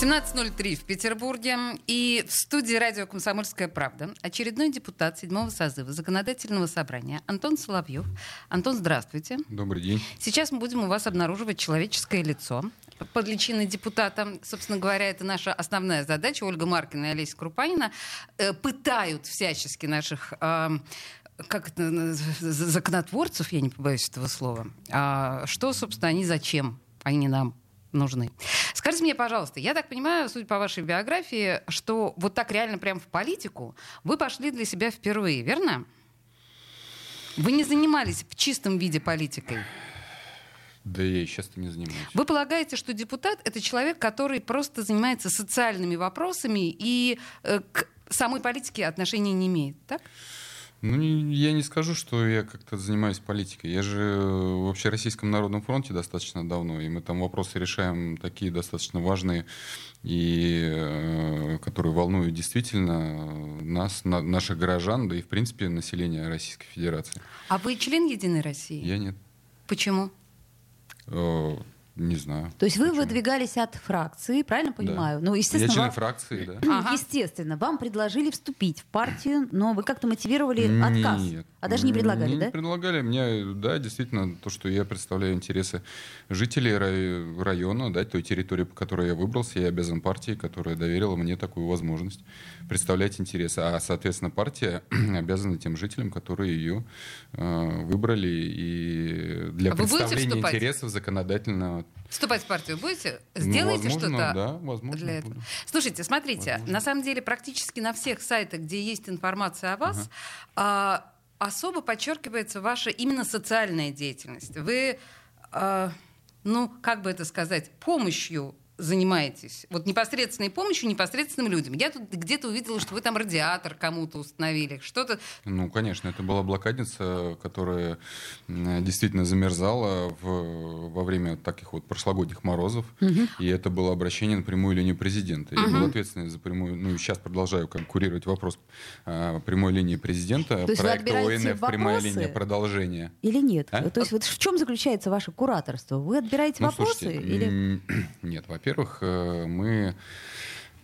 17.03 в Петербурге. И в студии радио «Комсомольская правда» очередной депутат седьмого созыва Законодательного собрания Антон Соловьев. Антон, здравствуйте. Добрый день. Сейчас мы будем у вас обнаруживать человеческое лицо под личиной депутата. Собственно говоря, это наша основная задача. Ольга Маркина и Олеся Крупанина э, пытают всячески наших э, как это, законотворцев, я не побоюсь этого слова, а что, собственно, они зачем они нам нужны. Скажите мне, пожалуйста, я так понимаю, судя по вашей биографии, что вот так реально прям в политику вы пошли для себя впервые, верно? Вы не занимались в чистом виде политикой? Да я и сейчас-то не занимаюсь. Вы полагаете, что депутат — это человек, который просто занимается социальными вопросами и э, к самой политике отношения не имеет, так? Ну, я не скажу, что я как-то занимаюсь политикой. Я же в Общероссийском народном фронте достаточно давно, и мы там вопросы решаем такие достаточно важные, и э, которые волнуют действительно нас, на, наших горожан, да и, в принципе, население Российской Федерации. А вы член Единой России? Я нет. Почему? Не знаю. То есть вы почему. выдвигались от фракции, правильно понимаю? Да. Ну, естественно, Я член вам... фракции, да. Ага. Естественно, вам предложили вступить в партию, но вы как-то мотивировали отказ. Нет. А даже не предлагали, не да? предлагали. Мне, да, действительно, то, что я представляю интересы жителей района, да, той территории, по которой я выбрался, я обязан партии, которая доверила мне такую возможность представлять интересы. А, соответственно, партия обязана тем жителям, которые ее э, выбрали и для а представления интересов законодательного Вступать в партию будете? Сделаете ну, что-то да, возможно, для этого? Буду. Слушайте, смотрите, возможно. на самом деле практически на всех сайтах, где есть информация о вас, uh-huh. Особо подчеркивается ваша именно социальная деятельность. Вы, а, ну, как бы это сказать, помощью занимаетесь? Вот непосредственной помощью непосредственным людям. Я тут где-то увидела, что вы там радиатор кому-то установили, что-то... Ну, конечно, это была блокадница, которая действительно замерзала в, во время таких вот прошлогодних морозов. Угу. И это было обращение на прямую линию президента. Я угу. был ответственный за прямую... Ну, сейчас продолжаю как, курировать вопрос а, прямой линии президента. То есть проекта вы ОНФ «Прямая линия продолжения». Или нет? А? То есть вот в чем заключается ваше кураторство? Вы отбираете ну, вопросы? Слушайте, или... Нет, во-первых, во-первых, э, мы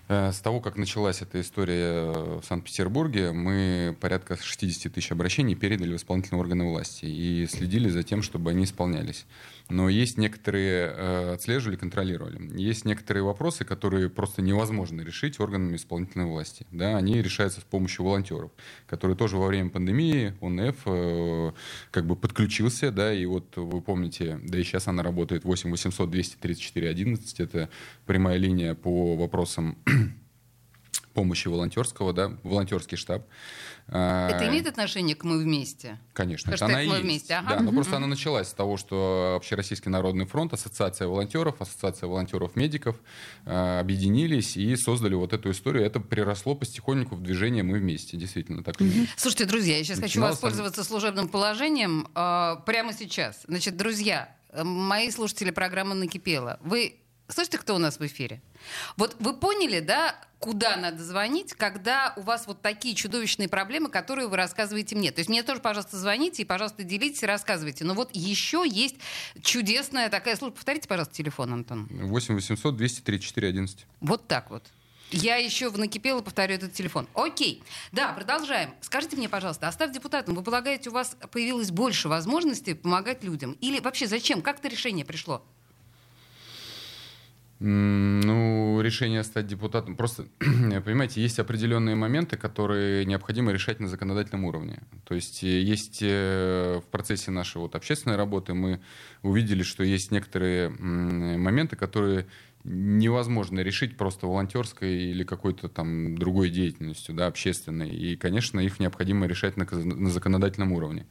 э, с того, как началась эта история в Санкт-Петербурге, мы порядка 60 тысяч обращений передали в исполнительные органы власти и следили за тем, чтобы они исполнялись. Но есть некоторые, э, отслеживали, контролировали. Есть некоторые вопросы, которые просто невозможно решить органами исполнительной власти. Да, они решаются с помощью волонтеров, которые тоже во время пандемии ОНФ э, как бы подключился, да, и вот вы помните, да и сейчас она работает 8 800 234 11, это прямая линия по вопросам помощи волонтерского, да, волонтерский штаб. А, это имеет отношение к «Мы вместе»? Конечно, Хэштег это она «Мы есть. вместе», ага. Да, но просто она началась с того, что Общероссийский народный фронт, Ассоциация волонтеров, Ассоциация волонтеров-медиков э, объединились и создали вот эту историю. Это приросло потихоньку в движение «Мы вместе», действительно так. Слушайте, друзья, я сейчас хочу воспользоваться служебным положением э, прямо сейчас. Значит, друзья, мои слушатели программы «Накипело», вы слышите, кто у нас в эфире? Вот вы поняли, да, куда надо звонить, когда у вас вот такие чудовищные проблемы, которые вы рассказываете мне. То есть мне тоже, пожалуйста, звоните и, пожалуйста, делитесь и рассказывайте. Но вот еще есть чудесная такая служба. Повторите, пожалуйста, телефон, Антон. 8 800 234 11. Вот так вот. Я еще накипела повторю этот телефон. Окей. Да, продолжаем. Скажите мне, пожалуйста, остав депутатом, вы полагаете, у вас появилось больше возможностей помогать людям? Или вообще зачем? Как это решение пришло? Ну, решение стать депутатом. Просто, понимаете, есть определенные моменты, которые необходимо решать на законодательном уровне. То есть э, есть э, в процессе нашей вот общественной работы мы увидели, что есть некоторые моменты, которые невозможно решить просто волонтерской или какой-то там другой деятельностью, да, общественной. И, конечно, их необходимо решать на, на законодательном уровне.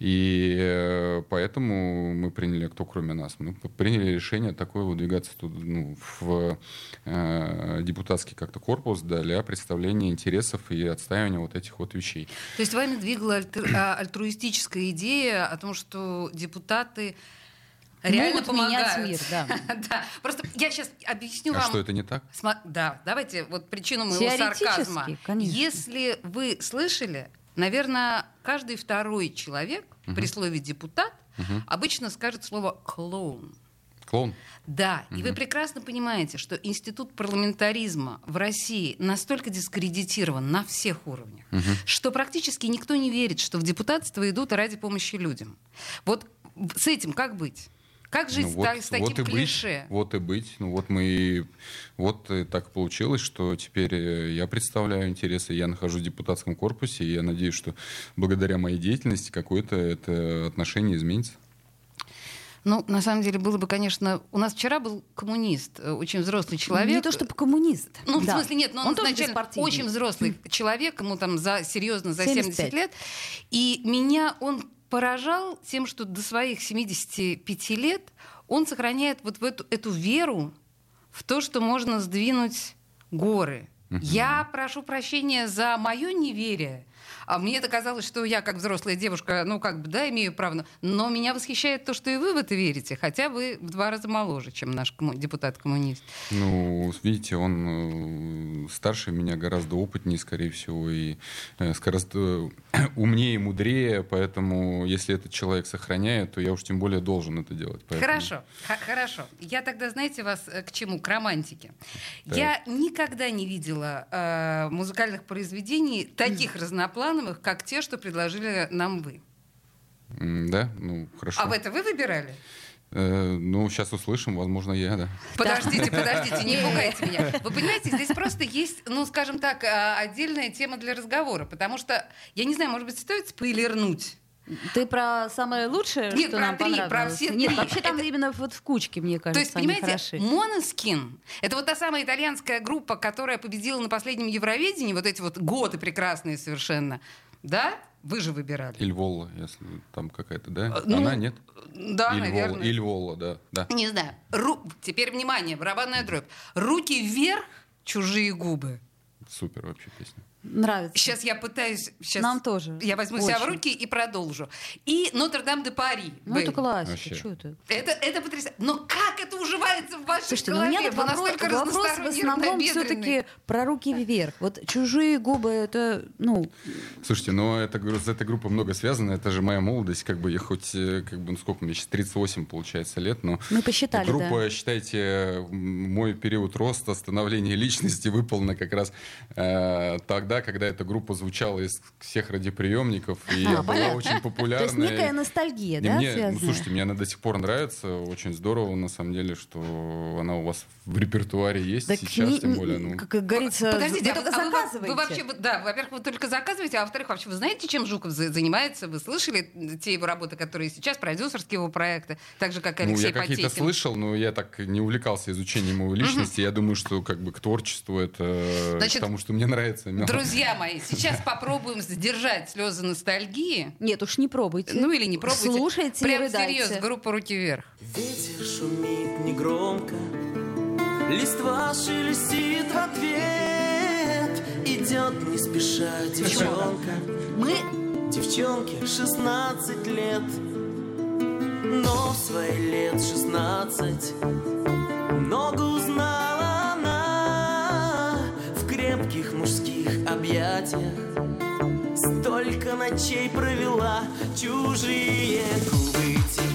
И э, поэтому мы приняли, кто кроме нас, мы приняли решение такое выдвигаться тут, ну, в э, депутатский как-то корпус для представления интересов и отстаивания вот этих вот вещей. То есть вами двигала альтруистическая идея о том, что депутаты реально могут менять помогают. мир. Да. Да. Просто я сейчас объясню А вам. что, это не так? Сма- Да, давайте вот причину моего Теоретически, сарказма. конечно. Если вы слышали, наверное, каждый второй человек при слове депутат обычно скажет слово клоун. Клоун? Да, и вы прекрасно понимаете, что институт парламентаризма в России настолько дискредитирован на всех уровнях, что практически никто не верит, что в депутатство идут ради помощи людям. Вот с этим как быть? Как жить Ну с, вот, та- с таким вот и клише? Быть, вот и быть. Ну вот мы и- вот и так получилось, что теперь э, я представляю интересы, я нахожусь в депутатском корпусе, и я надеюсь, что благодаря моей деятельности какое-то это отношение изменится. Ну, на самом деле, было бы, конечно... У нас вчера был коммунист, э, очень взрослый человек. Не то чтобы коммунист. Ну, в Да. смысле, нет, но он, тоже изначально очень взрослый человек, ему там за, серьезно за 70 75. лет. И меня он поражал тем, что до своих 75 лет он сохраняет вот в эту, эту веру в то, что можно сдвинуть горы. Я прошу прощения за мое неверие. А мне это казалось, что я, как взрослая девушка, ну, как бы, да, имею право. Но меня восхищает то, что и вы в это верите. Хотя вы в два раза моложе, чем наш комму- депутат-коммунист. Ну, видите, он э, старше меня, гораздо опытнее, скорее всего, и э, гораздо умнее и мудрее, поэтому если этот человек сохраняет, то я уж тем более должен это делать. Поэтому- Хорошо, хорошо. Я тогда, знаете, вас э, к чему? К романтике. Так. Я никогда не видела э, музыкальных произведений таких разноплановых, как те, что предложили нам вы. Да, ну, хорошо. А в это вы выбирали? Э, ну, сейчас услышим, возможно, я, да. Подождите, подождите, не пугайте меня. Вы понимаете, здесь просто есть, ну, скажем так, э, отдельная тема для разговора, потому что, я не знаю, может быть, стоит спойлернуть? Ты про самое лучшее, Нет, что про нам три, про все Нет, три. вообще там Это- именно вот в кучке, мне То кажется, есть, они понимаете, хороши. Моноскин — это вот та самая итальянская группа, которая победила на последнем Евровидении, вот эти вот годы прекрасные совершенно. Да? Вы же выбирали. Ильволла, если там какая-то, да? Э, ну, Она нет? Да, Ильволла, наверное. Ильволла, да, да. Не знаю. Ру... Теперь внимание, барабанная дробь. Руки вверх, чужие губы. Супер вообще песня. Нравится. Сейчас я пытаюсь... Сейчас Нам тоже. Я возьму себя в Очень. руки и продолжу. И Нотр-Дам де Пари. Ну, это классика, что это? Это, это потрясающе. Но как это уживается в вашей Слушайте, ну у голове? меня тут Вы вопрос, настолько вопрос в основном все-таки про руки вверх. Вот чужие губы, это, ну, Слушайте, но это, говорю, с этой группой много связано. Это же моя молодость. Как бы я хоть, э, как бы, ну сколько мне сейчас, 38 получается лет, но мы посчитали, группа, да. считайте, мой период роста, становления личности выполнена как раз э, тогда, когда эта группа звучала из всех радиоприемников и А, была понятно. очень То популярной. есть некая ностальгия, И да, мне, ну, связанная? слушайте, мне она до сих пор нравится. Очень здорово, на самом деле, что она у вас в репертуаре есть Так сейчас, не- тем более. Ну, как говорится, Подождите, вы а только а вы, заказываете. вы вообще, вы- да, во-первых, вы только заказываете, а во-вторых, вообще вы знаете, чем Жуков за- занимается? Вы слышали те его работы, которые сейчас, продюсерские его проекты, так же, как Ну, Алексей я какие-то слышал, но я так не увлекался изучением его личности. Я думаю, что как бы к творчеству это Значит, к тому, что мне нравится. Друзья мои, сейчас попробуем сдержать слезы ностальгии. Нет, уж не пробуйте. Ну или не пробуйте. Слушайте Прям всерьез, группа «Руки вверх». Ветер шумит негромко, листва шелестит в ответ. Идет не спеша девчонка, Мы девчонке 16 лет. Но в свои лет 16 объятиях. Столько ночей провела, чужие губы тебя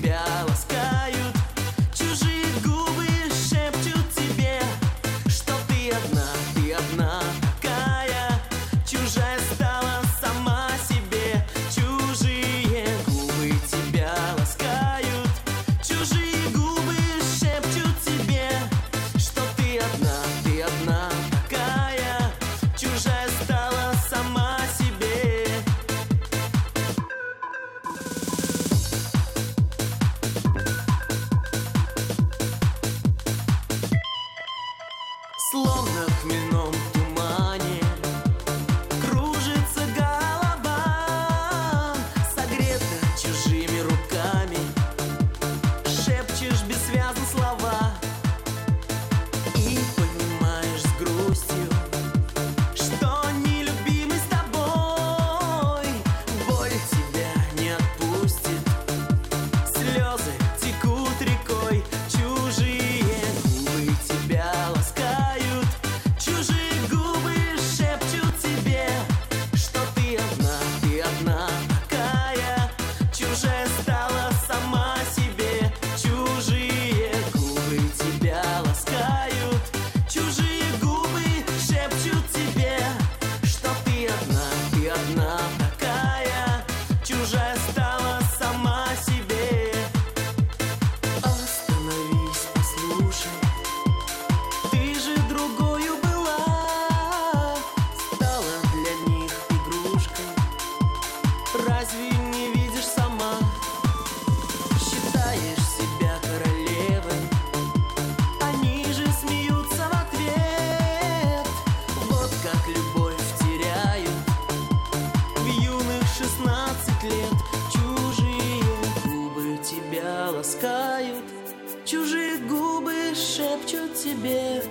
шепчут тебе,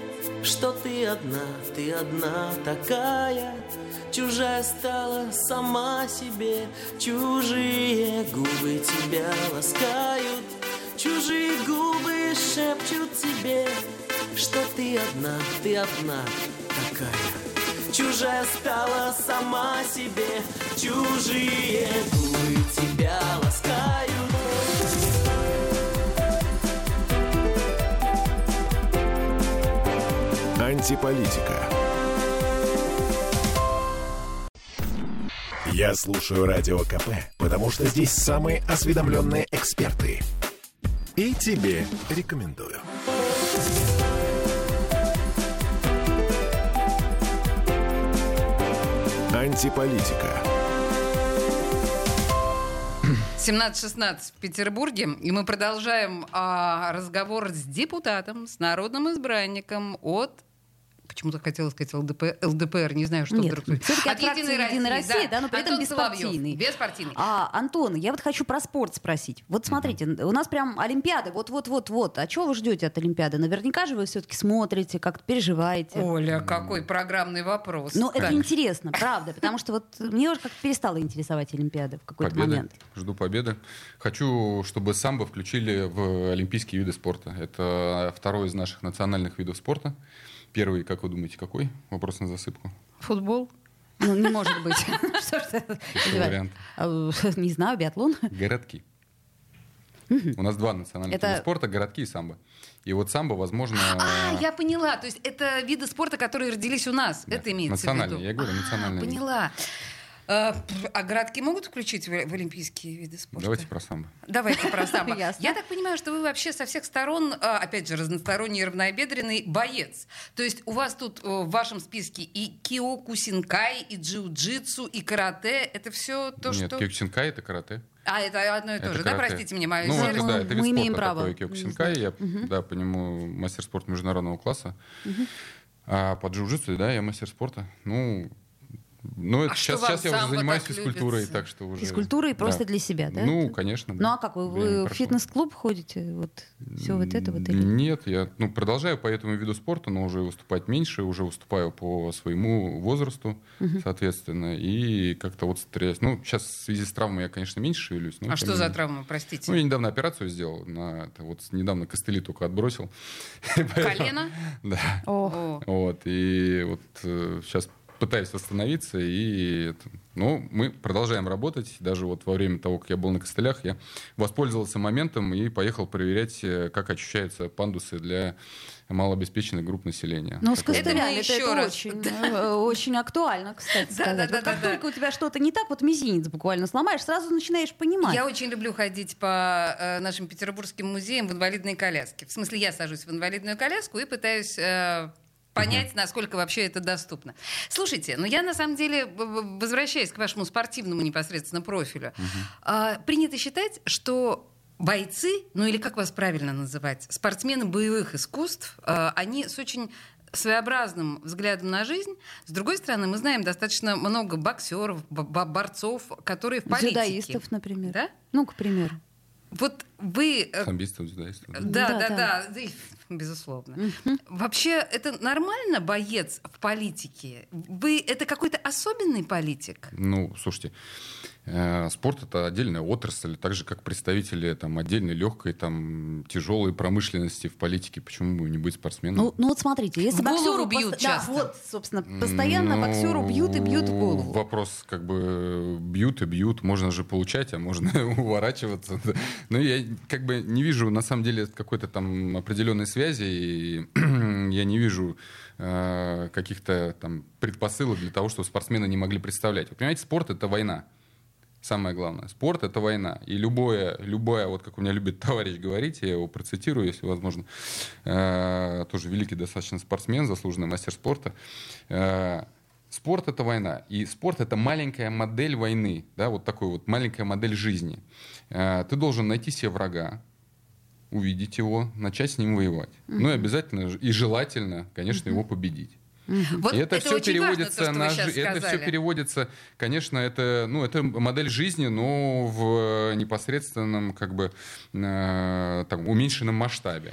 что ты одна, ты одна такая, чужая стала сама себе, чужие губы тебя ласкают, чужие губы шепчут тебе, что ты одна, ты одна такая. Чужая стала сама себе, чужие губы тебя ласкают. Антиполитика. Я слушаю Радио КП, потому что здесь самые осведомленные эксперты. И тебе рекомендую. Антиполитика. 17.16 в Петербурге, и мы продолжаем а, разговор с депутатом, с народным избранником от почему-то хотела сказать ЛДП, ЛДПР, не знаю, что Нет, вдруг. все-таки от, Единой России, да, но при этом Антон беспартийный. Соловьев, беспартийный. А, Антон, я вот хочу про спорт спросить. Вот смотрите, у нас прям Олимпиады, вот-вот-вот-вот. А чего вы ждете от Олимпиады? Наверняка же вы все-таки смотрите, как-то переживаете. Оля, какой программный вопрос. Ну, это интересно, правда, потому что вот мне уже как-то перестала интересовать Олимпиада в какой-то Победы. момент. Жду победы. Хочу, чтобы самбо включили в олимпийские виды спорта. Это второй из наших национальных видов спорта. Первый, как вы думаете, какой? Вопрос на засыпку. Футбол? Ну, не может быть. Что ж вариант? А, Не знаю, биатлон. Городки. У нас два национальных Это- вида спорта, городки и самбо. И вот самбо, возможно... А, я поняла. То есть это виды спорта, которые родились у нас. да, Это имеется в виду. Национальные, я говорю, А, национальные. виды. Поняла. А, п- а городки могут включить в, олимпийские виды спорта? Давайте про самбо. Давайте про самбо. Ясно. Я так понимаю, что вы вообще со всех сторон, а, опять же, разносторонний равнобедренный боец. То есть у вас тут э, в вашем списке и киокусинкай, и джиу-джитсу, и карате. Это все то, Нет, что... киокусинкай — это карате. А, это одно и то же, да? Простите меня, мое Ну, сердце. это, да, это Мы вид имеем спорта право такой, киокусинкай. Я, да, по нему мастер спорта международного класса. А по джиу-джитсу, да, я мастер спорта. Ну, ну это А сейчас, сейчас я уже занимаюсь физкультурой, любится? так что уже... Физкультурой да. просто для себя, да? Ну, конечно. Ну да. а как вы? Время Вы в фитнес-клуб ходите? Вот все вот это вот или? Нет, я ну, продолжаю по этому виду спорта, но уже выступать меньше, уже выступаю по своему возрасту, соответственно, и как-то вот стараюсь. Ну, сейчас в связи с травмой я, конечно, меньше шевелюсь. но А что за травма, простите? Ну, я недавно операцию сделал, на, вот недавно костыли только отбросил. Колено? Да. Вот, и вот сейчас пытаюсь восстановиться, и это, ну, мы продолжаем работать. Даже вот во время того, как я был на костылях, я воспользовался моментом и поехал проверять, э, как ощущаются пандусы для малообеспеченных групп населения. Ну, с костылями это, это раз. очень, э, очень актуально, кстати Да, сказать. да, Вот да, как да, только у тебя что-то не так, вот мизинец буквально сломаешь, сразу начинаешь понимать. Я очень люблю ходить по э, нашим петербургским музеям в инвалидной коляске. В смысле, я сажусь в инвалидную коляску и пытаюсь э, понять, насколько вообще это доступно. Слушайте, ну я на самом деле, возвращаясь к вашему спортивному непосредственно профилю, а, принято считать, что бойцы, ну или как вас правильно называть, спортсмены боевых искусств, а, они с очень своеобразным взглядом на жизнь. С другой стороны, мы знаем достаточно много боксеров, бо- бо- борцов, которые в политике. Дзюдоистов, например. Да? Ну, к примеру. Вот вы... э, Самбистов, дзюдоистов, да. Да, Да, да, да. да, да, безусловно. Вообще, это нормально, боец в политике? Вы это какой-то особенный политик? Ну, слушайте, э, спорт это отдельная отрасль, так же как представители там отдельной легкой, там тяжелой промышленности в политике. Почему бы не быть спортсменом? Ну, ну вот смотрите, если боксеру бьют пост- да, часто. вот, собственно, постоянно Ну, боксеру бьют и бьют в голову. Вопрос, как бы, бьют и бьют. Можно же получать, а можно уворачиваться. Но я как бы не вижу, на самом деле, какой-то там определенной связи. И я не вижу э, каких-то там предпосылок для того, чтобы спортсмены не могли представлять. Вы понимаете, спорт — это война. Самое главное. Спорт — это война. И любое, любое, вот как у меня любит товарищ говорить, я его процитирую, если возможно, э, тоже великий достаточно спортсмен, заслуженный мастер спорта. Э, спорт — это война. И спорт — это маленькая модель войны, да, вот такой вот маленькая модель жизни. Э, ты должен найти себе врага, увидеть его, начать с ним воевать. Ну и обязательно, и желательно, конечно, его победить. Вот И это, это все очень важно, то, переводится что вы на жи- это все переводится, конечно, это ну это модель жизни, но в непосредственном как бы э, там уменьшенном масштабе.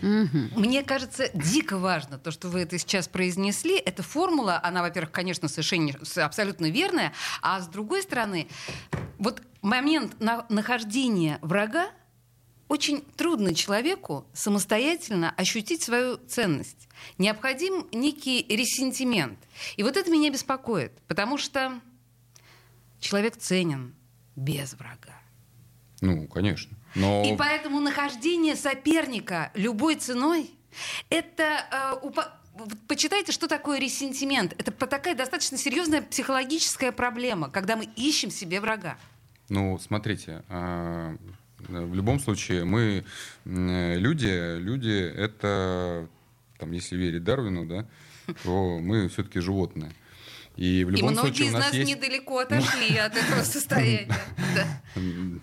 Мне кажется, дико важно то, что вы это сейчас произнесли. Эта формула, она, во-первых, конечно, совершенно абсолютно верная, а с другой стороны, вот момент на- нахождения врага очень трудно человеку самостоятельно ощутить свою ценность. Необходим некий ресентимент. И вот это меня беспокоит, потому что человек ценен без врага. Ну, конечно. Но И поэтому нахождение соперника любой ценой, это... э, упа- Почитайте, что такое ресентимент. Это такая достаточно серьезная психологическая проблема, когда мы ищем себе врага. Ну, смотрите, а, в любом случае мы м, люди, люди это, там, если верить Дарвину, да, то мы все-таки животные. И в И любом многие случае из нас нас есть... недалеко отошли от этого состояния.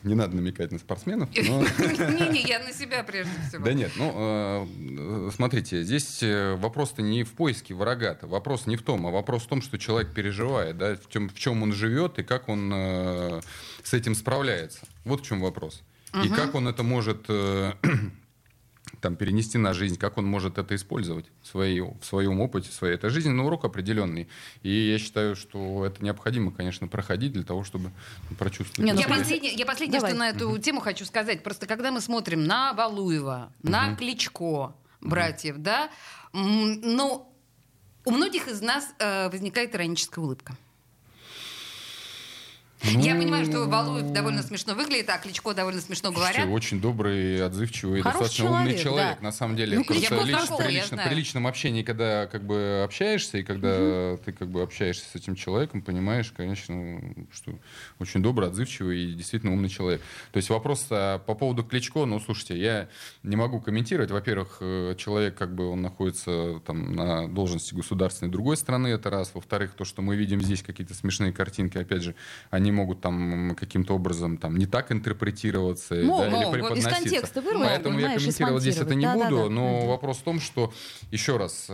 Не надо намекать на спортсменов, но... Не-не, я на себя прежде всего. Да нет, ну, э, смотрите, здесь э, вопрос-то не в поиске врага-то, вопрос не в том, а вопрос в том, что человек переживает, да, в чем, он живет и как он э, с этим справляется. Вот в чем вопрос. И как он это может э, там, перенести на жизнь, как он может это использовать в, своей, в своем опыте, в своей. Это жизненный урок определенный. И я считаю, что это необходимо, конечно, проходить для того, чтобы прочувствовать. Не, ну, Я последнее, я последнее Давай. что на эту тему хочу сказать. Просто когда мы смотрим на Валуева, на Кличко, братьев, да, м, ну, у многих из нас э, возникает ироническая улыбка. Я понимаю, что Валуев довольно смешно выглядит, а Кличко довольно смешно Слушайте, говорят. очень добрый, отзывчивый, Хороший достаточно умный человек, человек, да. на самом деле. Ну, Кличко лично- знакомый, при, лично- при личном общении, когда как бы общаешься, и когда ты как бы общаешься с этим человеком, понимаешь, конечно, что очень добрый, отзывчивый и действительно умный человек. То есть вопрос а, по поводу Кличко, ну, слушайте, я не могу комментировать. Во-первых, э, человек как бы он находится там на должности государственной другой страны, это раз. Во-вторых, то, что мы видим здесь какие-то смешные картинки, опять же, они могут там каким-то образом там не так интерпретироваться Могут, да, или могут. Из преподноситься. контекста вырвать, Поэтому я комментировать здесь это не смонтировать. буду, Да-да-да. но Мгм. вопрос в том, что еще раз э,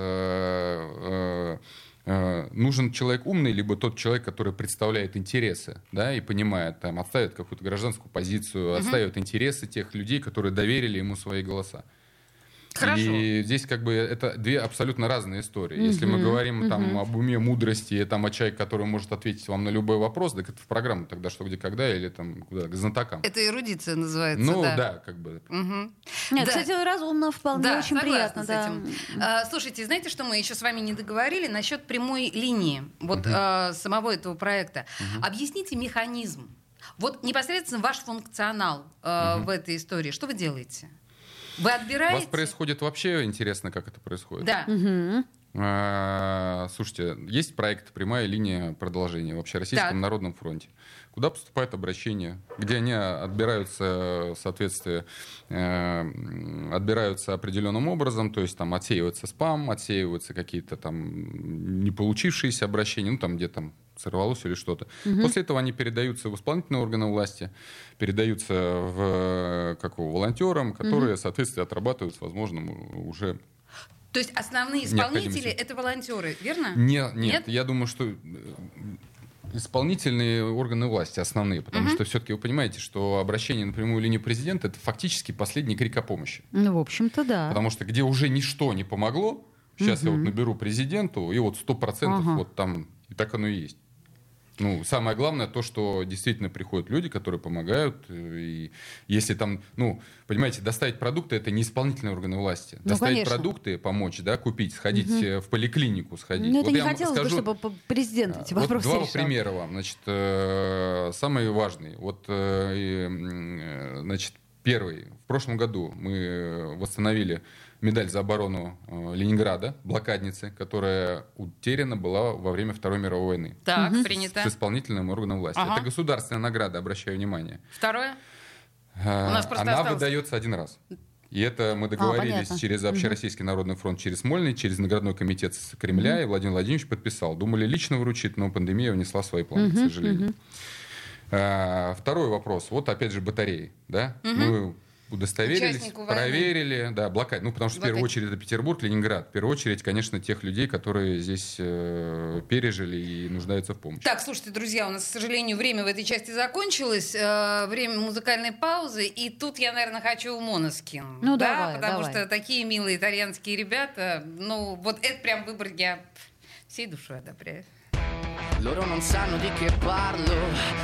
э, э, нужен человек умный, либо тот человек, который представляет интересы, да, и понимает, там, отставит какую-то гражданскую позицию, отставит интересы тех людей, которые доверили ему свои голоса. Хорошо. И здесь как бы это две абсолютно разные истории. Если мы говорим там об уме, мудрости, там о человеке, который может ответить вам на любой вопрос, так это в программу тогда что где когда или там куда к знатокам. Это эрудиция называется, Ну да. да, как бы. Мгм. Нет, Да. кстати, разумно вполне, Да, очень приятно. с да. этим. А, слушайте, знаете, что мы еще с вами не договорили насчет прямой линии вот а, самого этого проекта? Объясните механизм. Вот непосредственно ваш функционал а, в этой истории. Что вы делаете? Вы У отбираете? вас происходит вообще интересно, как это происходит? Да. А, Слушайте, есть проект «Прямая линия продолжения» в Общероссийском Так. народном фронте. Куда поступают обращения, где они отбираются, соответствие, э, отбираются определенным образом, то есть там отсеивается спам, отсеиваются какие-то там не получившиеся обращения, ну там где там сорвалось или что-то. После этого они передаются в исполнительные органы власти, передаются в как его, волонтерам, которые, соответственно, отрабатывают с возможным уже То есть основные исполнители это волонтеры, верно? Не, нет, Нет? я думаю, что э, исполнительные органы власти основные, потому что все-таки вы понимаете, что обращение на прямую линию президента это фактически последний крик о помощи. Ну, в общем-то, да. Потому что где уже ничто не помогло, сейчас я вот наберу президенту, и вот сто процентов Ага. вот там, и так оно и есть. Ну, самое главное то, что действительно приходят люди, которые помогают. э, И если там, ну, понимаете, доставить продукты это не исполнительные органы власти. Ну, доставить конечно. продукты, помочь, да, купить, сходить э, в поликлинику, сходить. Ну, это Вот не хотелось бы, скажу- чтобы п- президент эти вот вопросы два решал. примера вам. Значит, э, самый важный. Вот, э, э, значит, первый. В прошлом году мы восстановили медаль за оборону э, Ленинграда, блокадницы, которая утеряна была во время Второй мировой войны. Так, С- принято. С исполнительным органом власти. Ага. Это государственная награда, обращаю внимание. Второе? А, нас просто Она осталось- выдается один раз. И это мы договорились понятно. через Общероссийский народный фронт, через Смольный, через наградной комитет с Кремля, и Владимир Владимирович подписал. Думали лично вручить, но пандемия внесла свои планы, к сожалению. А, Второй вопрос. Вот опять же батареи. Да? Мы удостоверились, Участнику войны. проверили, да, блокад. Ну, потому что в первую Блокад. очередь это Петербург, Ленинград. В первую очередь, конечно, тех людей, которые здесь э, пережили и нуждаются в помощи. Так, слушайте, друзья, у нас, к сожалению, время в этой части закончилось. э, время музыкальной паузы. И тут я, наверное, хочу Моноскин. Ну, да, давай, потому давай. что такие милые итальянские ребята. Ну, вот это прям выбор я всей душой одобряю. Loro non sanno di che parlo,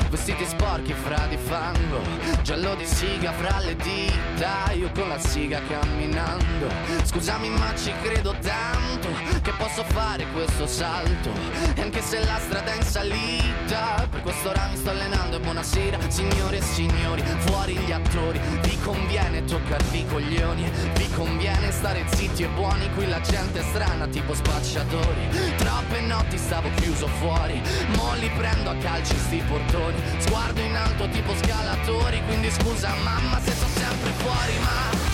vestiti sporchi fra di fango, giallo di siga fra le dita, io con la siga camminando. Scusami ma ci credo tanto che posso fare questo salto, e anche se la strada è in salita, per questo ora mi sto allenando e buonasera signore e signori, fuori gli attori, vi conviene toccarvi i coglioni, vi conviene stare zitti e buoni, qui la gente è strana tipo spacciatori, troppe notti stavo chiuso fuori, mo li prendo a calci sti portoni, sguardo in alto tipo scalatori, quindi scusa mamma se sto sempre fuori, ma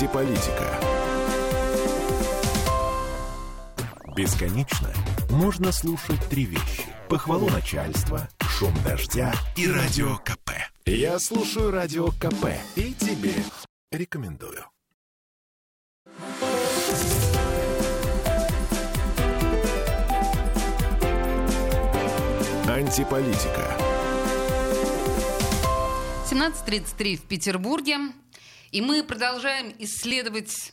Антиполитика. Бесконечно можно слушать три вещи. Похвалу начальства, шум дождя и радио КП. Я слушаю радио КП и тебе рекомендую. Антиполитика. 17.33 в Петербурге. И мы продолжаем исследовать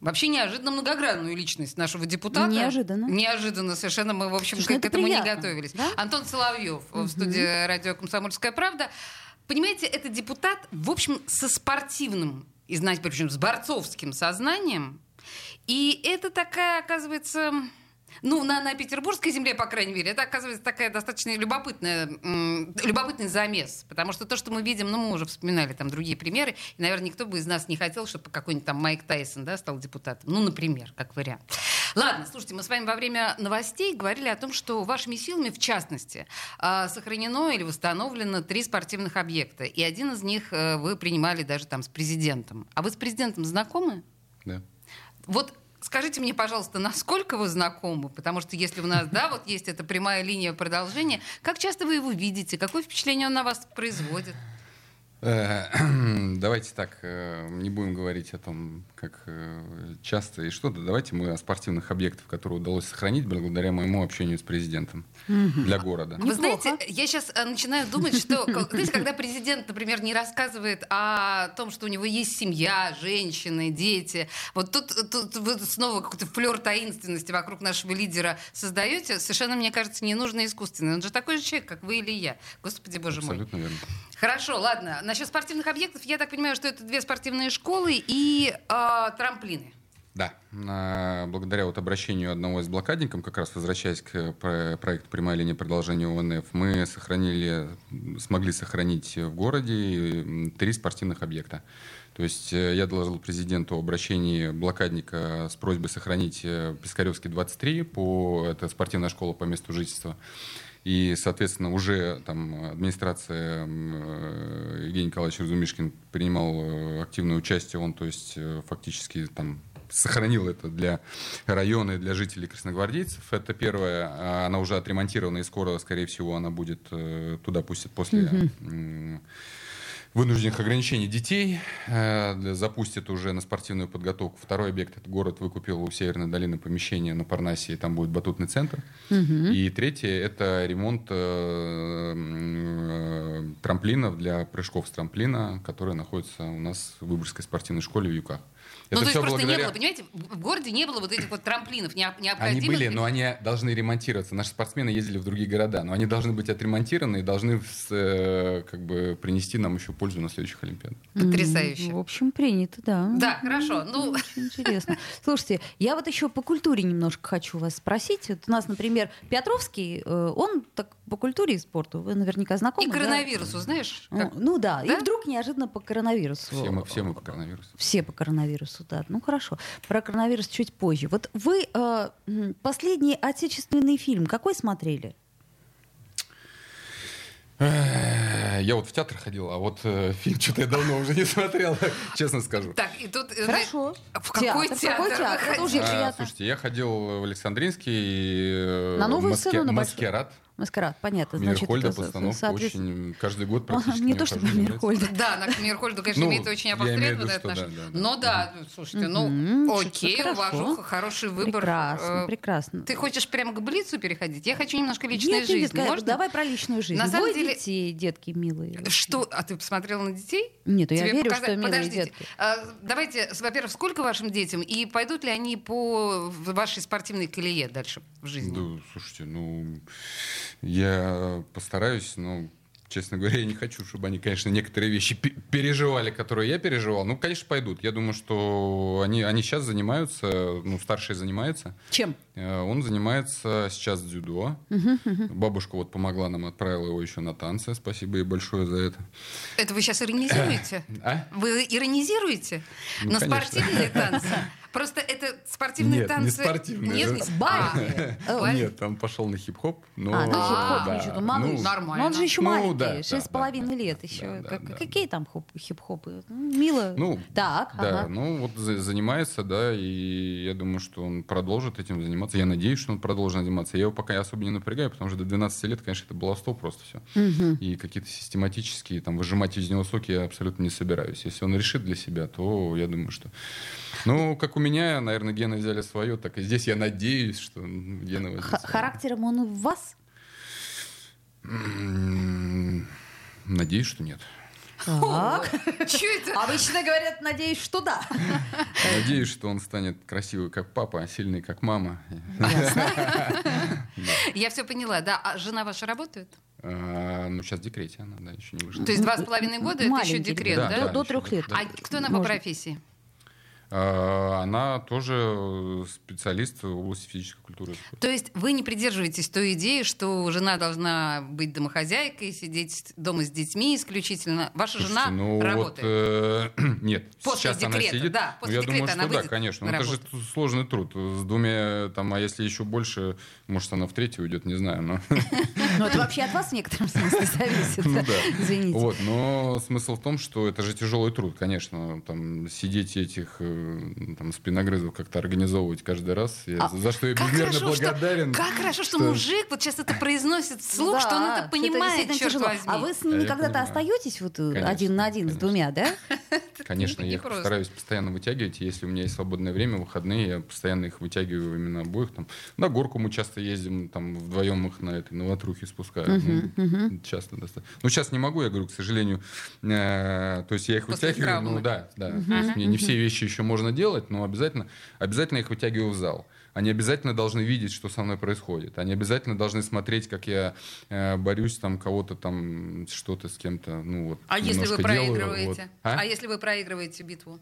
вообще неожиданно многогранную личность нашего депутата. Неожиданно. Неожиданно совершенно. Мы, в общем, Слушай, к, ну к это этому приятно, не готовились. да? Антон Соловьев в студии радио «Комсомольская правда». Понимаете, это депутат, в общем, со спортивным, и знаете, причем с борцовским сознанием. И это такая, оказывается, ну, на, на петербургской земле, по крайней мере, это, оказывается, такая достаточно любопытная, м, любопытный замес. Потому что то, что мы видим, ну, мы уже вспоминали там другие примеры, и, наверное, никто бы из нас не хотел, чтобы какой-нибудь там Майк Тайсон, да, стал депутатом. Ну, например, как вариант. Ладно, слушайте, мы с вами во время новостей говорили о том, что вашими силами, в частности, а, сохранено или восстановлено три спортивных объекта. И один из них э, вы принимали даже там с президентом. А вы с президентом знакомы? Да. Вот скажите мне, пожалуйста, насколько вы знакомы? Потому что если у нас, да, вот есть эта прямая линия продолжения, как часто вы его видите? Какое впечатление он на вас производит? Э, Давайте так, э, не будем говорить о том, как э, часто и что-то. Давайте мы о спортивных объектах, которые удалось сохранить благодаря моему общению с президентом для города. Вы знаете, я сейчас начинаю думать, что, знаете, когда президент, например, не рассказывает о том, что у него есть семья, женщины, дети, вот тут, тут вы снова какой-то флер таинственности вокруг нашего лидера создаете, совершенно, мне кажется, ненужно искусственный. Он же такой же человек, как вы или я. Господи, боже мой. Абсолютно верно. Хорошо, ладно. Насчет спортивных объектов, я так понимаю, что это две спортивные школы и а, трамплины. Да, А, благодаря вот обращению одного из блокадников, как раз возвращаясь к про- проекту «Прямая линия продолжения ОНФ», мы сохранили, смогли сохранить в городе три спортивных объекта. То есть э, я доложил президенту о обращении блокадника с просьбой сохранить э, Пискаревский 23, по, это спортивная школа по месту жительства. И, соответственно, уже там администрация э, Евгений Николаевич Разумишкин принимал э, активное участие, он, то есть, э, фактически там сохранил это для района и для жителей красногвардейцев. Это первое. Она уже отремонтирована, и скоро, скорее всего, она будет туда пустят после м, вынужденных ограничений детей. Э, запустят уже на спортивную подготовку. Второй объект, это город выкупил у Северной долины помещение на Парнасе, и там будет батутный центр. И третье, это ремонт э, э, трамплинов для прыжков с трамплина, которые находятся у нас в Выборгской спортивной школе в Юках. Ну, то есть просто не благодаря- было, понимаете, в городе не было вот этих вот трамплинов необ- Они необходимых. были, но они должны ремонтироваться. Наши спортсмены ездили в другие города, но они должны быть отремонтированы и должны с, э, как бы принести нам еще пользу на следующих Олимпиадах. Потрясающе. В общем, принято, да. Да, хорошо. Ну, Очень интересно. Слушайте, я вот еще по культуре немножко хочу вас спросить. Вот у нас, например, Петровский, э, он так по культуре и спорту, вы наверняка знакомы. и да? коронавирусу, знаешь? как- Ну да, Да? и вдруг неожиданно по коронавирусу. Все мы, все мы по коронавирусу. Все по коронавирусу, да. Ну хорошо. Про коронавирус чуть позже. Вот вы э, последний отечественный фильм какой смотрели? Я вот в театр ходил, а вот э, фильм что-то я давно уже не смотрел, честно скажу. Так, и тут... э, Хорошо. В какой Театр, в театр? какой вы театр? Это уже ходили? А, слушайте, я ходил в Александринский, э, На новую Маске- сцену, на большую? Маскарад. Понятно. Значит, Мирхольда это со- постановка соответственно- очень каждый год Ага, практически. Не то чтобы Мирхольда. Да, на Мирхольду, конечно, Ну, имеет очень я имею в виду, опосредованное что да, отношение. да, да. Ну да, слушайте, Мгм, ну окей, хорошо. уважу, хороший выбор. Прекрасно, Э, прекрасно. Ты хочешь прямо к Блицу переходить? Я хочу немножко личной жизни. Можно? давай про личную жизнь. На самом деле- детей, детки милые. Что? А ты посмотрела на детей? Нет, я Тебе верю, показать- что милые Подождите. детки. А, Давайте, с- во-первых, сколько вашим детям? И пойдут ли они по в- вашей спортивной колее дальше в жизни? Да, слушайте, ну, я постараюсь, но, честно говоря, я не хочу, чтобы они, конечно, некоторые вещи пе- переживали, которые я переживал. Ну, конечно, пойдут. Я думаю, что они, они сейчас занимаются, ну, старший занимается. Чем? Э, Он занимается сейчас дзюдо. Бабушка вот помогла нам, отправила его еще на танцы. Спасибо ей большое за это. Это вы сейчас иронизируете? А? Вы иронизируете Ну, на конечно. спортивные танцы? Просто это спортивные Нет, не танцы... спортивные. Нет, не Бальные. Нет, там пошел на хип-хоп. Но... А, на хип-хоп да, еще, ну, малыш. ну, Нормально. Но он же еще Ну, маленький, да, да, шесть с половиной да, лет еще. да, Как- да. Какие там хоп- хип-хопы? Ну, Мило. Ну, Так, Да, ага. ну вот за- занимается, да, и я думаю, что он продолжит этим заниматься. Я надеюсь, что он продолжит заниматься. Я его пока особо не напрягаю, потому что до 12 лет, конечно, это баловство просто все. И какие-то систематические, там, выжимать из него соки я абсолютно не собираюсь. Если он решит для себя, то я думаю, что... Ну, как у меня, наверное, гены взяли свое, так и здесь я надеюсь, что гены возьмут Х-. Характером он в вас? Надеюсь, что нет. Так. Это? Обычно говорят, надеюсь, что да. Надеюсь, что он станет красивый, как папа, а сильный, как мама. Я все поняла, да. А жена ваша работает? А, ну, сейчас в декрете она, да, еще не вышла. То есть два с половиной года это еще декрет, да? Да, До трех лет. А кто она по профессии? А, Она тоже специалист в области физической культуры. То есть вы не придерживаетесь той идеи, что жена должна быть домохозяйкой, сидеть дома с детьми исключительно. Ваша Слушайте, жена ну вот, работает. э, нет, После сейчас она декрета, сидит. да, Ну, после я декрета думаю, она что да, конечно. это же сложный труд. С двумя, там, а если еще больше, может, она в третью уйдет, не знаю. Но... Ну, это вообще от вас в некотором смысле зависит. Ну да. Извините. Вот, но смысл в том, что это же тяжелый труд, конечно. Там сидеть этих э, там, спиногрызов как-то организовывать каждый раз. Я- А за что я безмерно хорошо, что- благодарен. как хорошо, что, мужик вот сейчас это произносит вслух, что он это Да, понимает, действительно черт тяжело. возьми. А вы с ними Я когда-то остаетесь вот э, Конечно, один на один с конечно. двумя, да? Конечно, не я их просто. стараюсь постоянно вытягивать. Если у меня есть свободное время, выходные, я постоянно их вытягиваю именно обоих. Там, на горку мы часто ездим, там вдвоем их на этой на ватрухе спускаю. Ну, Часто достаточно. Ну, сейчас не могу, я говорю, к сожалению. Э, то есть я их После вытягиваю. травмы. Ну да, да. То есть мне не все вещи еще можно делать, но обязательно, обязательно их вытягиваю в зал. Они обязательно должны видеть, что со мной происходит. Они обязательно должны смотреть, как я э, борюсь, там кого-то там что-то с кем-то. Ну, вот, А если вы немножко делаю, проигрываете? вот. А? А? если вы проигрываете битву?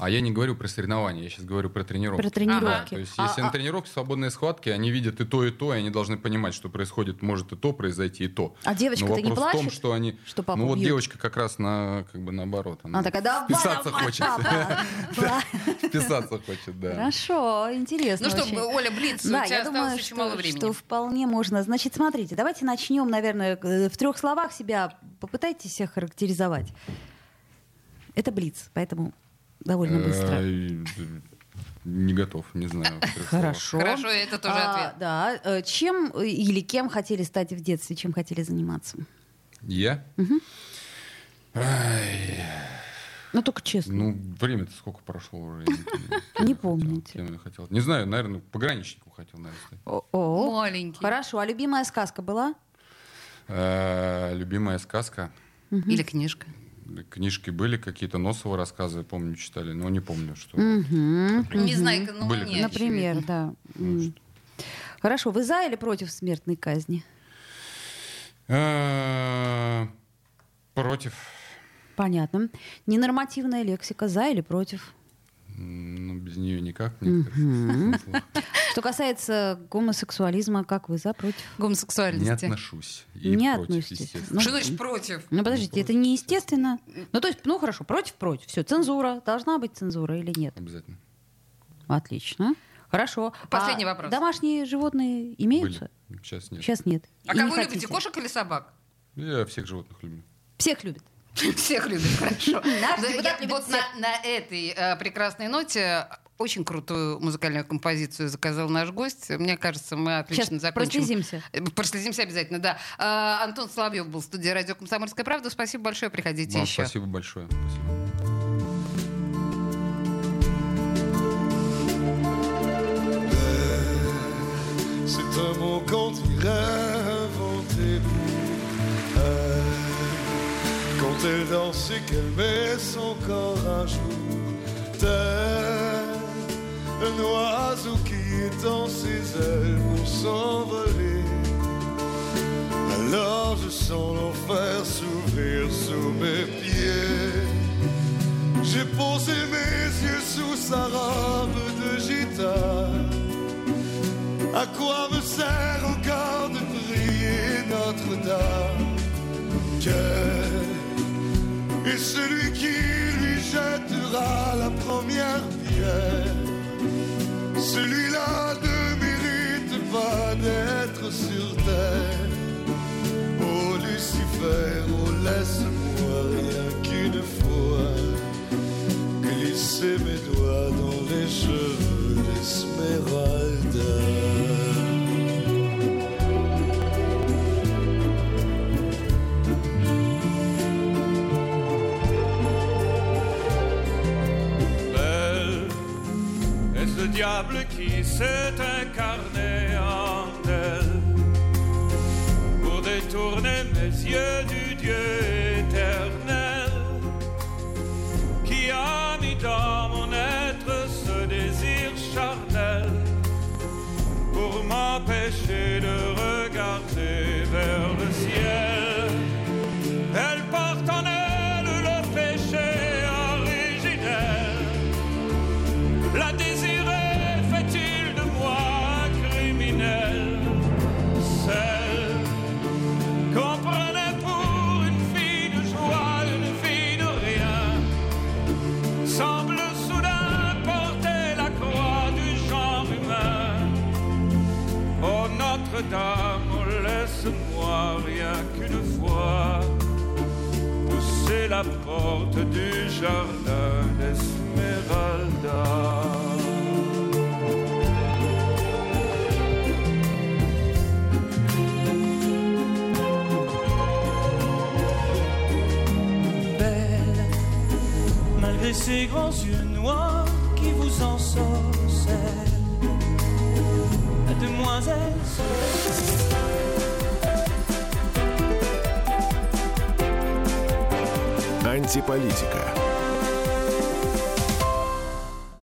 А я не говорю про соревнования, я сейчас говорю про тренировки. Про тренировки. То есть, А- если а- на тренировке свободные схватки, они видят и то, и то, и они должны понимать, что происходит, может и то произойти, и то. А девочка-то не вопрос в том, плачет, что они... что папу ну вот бьют? девочка как раз на, как бы наоборот. Она Она такая, давай, вписаться давай, хочет. папа. Да. Вписаться хочет, да. Хорошо, интересно Ну что. Оля, Блиц, Да, у тебя я осталось думаю, очень что, мало времени. что вполне можно. Значит, смотрите, давайте начнем, наверное, э, в трех словах себя попытайтесь себя характеризовать. Это Блиц, поэтому довольно быстро. Э, не готов, не знаю. Хорошо. Хорошо, это тоже А, ответ. Да. Э, Чем э, или кем хотели стать в детстве? Чем хотели заниматься? Я? Ай, Ну, только честно. ну, время-то сколько прошло уже. не помню. Кем Не я хотел, помните. Не знаю, наверное, пограничником хотел, наверное. О, Маленький. Хорошо. А любимая сказка была? Любимая сказка. Или книжка. Книжки были какие-то, Носовые рассказы, помню, читали, но не помню, что. Незнайка на Были Луне, Например, очевидно. да. М. Хорошо. Вы за или против смертной казни? Э, Против. Понятно. Ненормативная лексика. За или против? Ну, без нее никак. Что касается гомосексуализма, как вы за, против? Не Гомосексуальности. отношусь. И Не против, относитесь. естественно. Что значит против? Ну, подождите, это неестественно. Ну, то есть, ну, хорошо, против-против. Все, цензура. Должна быть цензура или нет? Обязательно. Отлично. Хорошо. Последний А вопрос. Домашние животные имеются? Были. Сейчас нет. Сейчас нет. А И не кого любите, хотите? кошек или собак? Я всех животных люблю. Всех любят. Всех любит, хорошо. Наш депутат любит Вот на этой э, прекрасной ноте очень крутую музыкальную композицию заказал наш гость. Мне кажется, мы отлично Сейчас закончим. прослезимся. Э, Прослезимся обязательно, да. А, Антон Соловьев был в студии радио «Комсомольская правда». Спасибо большое, приходите Вам еще. спасибо большое. Спасибо. C'est un mot qu'on dirait inventé pour elle. Quand elle danse et qu'elle met son corps à jour, tel un oiseau qui étend ses ailes pour s'envoler. Alors je sens l'enfer s'ouvrir sous mes pieds. J'ai posé mes yeux sous sa robe de gitane. À quoi me sert encore de prier Notre-Dame? Quel est celui qui Celui-là ne mérite pas d'être sur terre. Oh Lucifer, oh laisse-moi rien qu'une fois glisser mes doigts dans les cheveux d'Esmeralda. Diable qui s'est